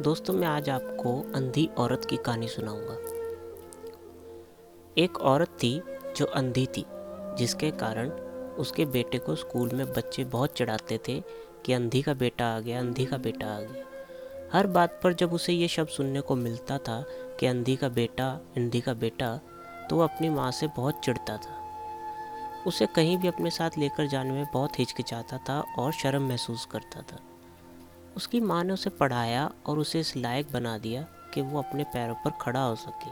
दोस्तों, मैं आज आपको अंधी औरत की कहानी सुनाऊँगा। एक औरत थी जो अंधी थी, जिसके कारण उसके बेटे को स्कूल में बच्चे बहुत चढ़ाते थे कि अंधी का बेटा आ गया, अंधी का बेटा आ गया। हर बात पर जब उसे ये शब्द सुनने को मिलता था कि अंधी का बेटा, अंधी का बेटा तो वो अपनी माँ से बहुत चिढ़ता था। उसे कहीं भी अपने साथ लेकर जाने में बहुत हिचकिचाता था और शर्म महसूस करता था। उसकी माँ ने उसे पढ़ाया और उसे इस लायक बना दिया कि वो अपने पैरों पर खड़ा हो सके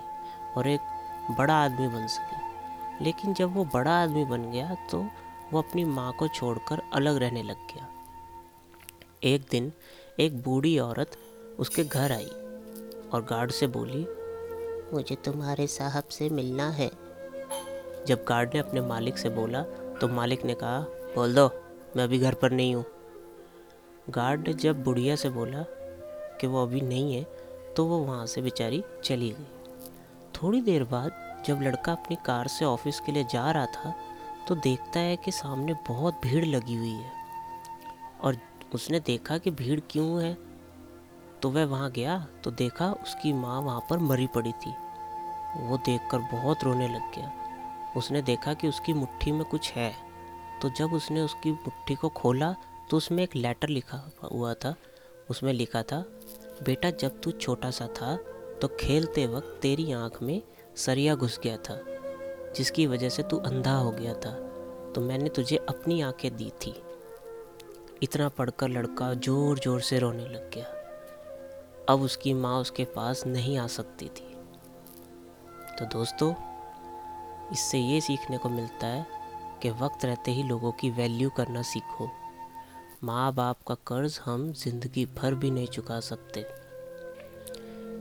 और एक बड़ा आदमी बन सके। लेकिन जब वो बड़ा आदमी बन गया तो वो अपनी माँ को छोड़कर अलग रहने लग गया। एक दिन एक बूढ़ी औरत उसके घर आई और गार्ड से बोली, मुझे तुम्हारे साहब से मिलना है। जब गार्ड ने अपने मालिक से बोला तो मालिक ने कहा, बोल दो, मैं अभी घर पर नहीं हूँ। गार्ड जब बुढ़िया से बोला कि वो अभी नहीं है तो वो वहाँ से बेचारी चली गई। थोड़ी देर बाद जब लड़का अपनी कार से ऑफ़िस के लिए जा रहा था तो देखता है कि सामने बहुत भीड़ लगी हुई है। और उसने देखा कि भीड़ क्यों है? तो वह वहाँ गया तो देखा उसकी माँ वहाँ पर मरी पड़ी थी। वो देखकर बहुत रोने लग गया। उसने देखा कि उसकी मुट्ठी में कुछ है। तो जब उसने उसकी मुट्ठी को खोला तो उसमें एक लेटर लिखा हुआ था। उसमें लिखा था, बेटा, जब तू छोटा सा था तो खेलते वक्त तेरी आँख में सरिया घुस गया था, जिसकी वजह से तू अंधा हो गया था। तो मैंने तुझे अपनी आँखें दी थी। इतना पढ़कर लड़का ज़ोर ज़ोर से रोने लग गया। अब उसकी माँ उसके पास नहीं आ सकती थी। तो दोस्तों, इससे ये सीखने को मिलता है कि वक्त रहते ही लोगों की वैल्यू करना सीखो। माँ बाप का कर्ज हम ज़िंदगी भर भी नहीं चुका सकते।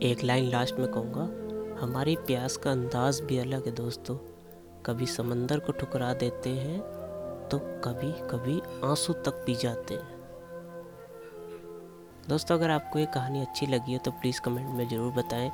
एक लाइन लास्ट में कहूँगा, हमारी प्यास का अंदाज भी अलग है दोस्तों। कभी समंदर को ठुकरा देते हैं तो कभी कभी आँसू तक पी जाते हैं। दोस्तों, अगर आपको ये कहानी अच्छी लगी हो तो प्लीज़ कमेंट में ज़रूर बताएँ।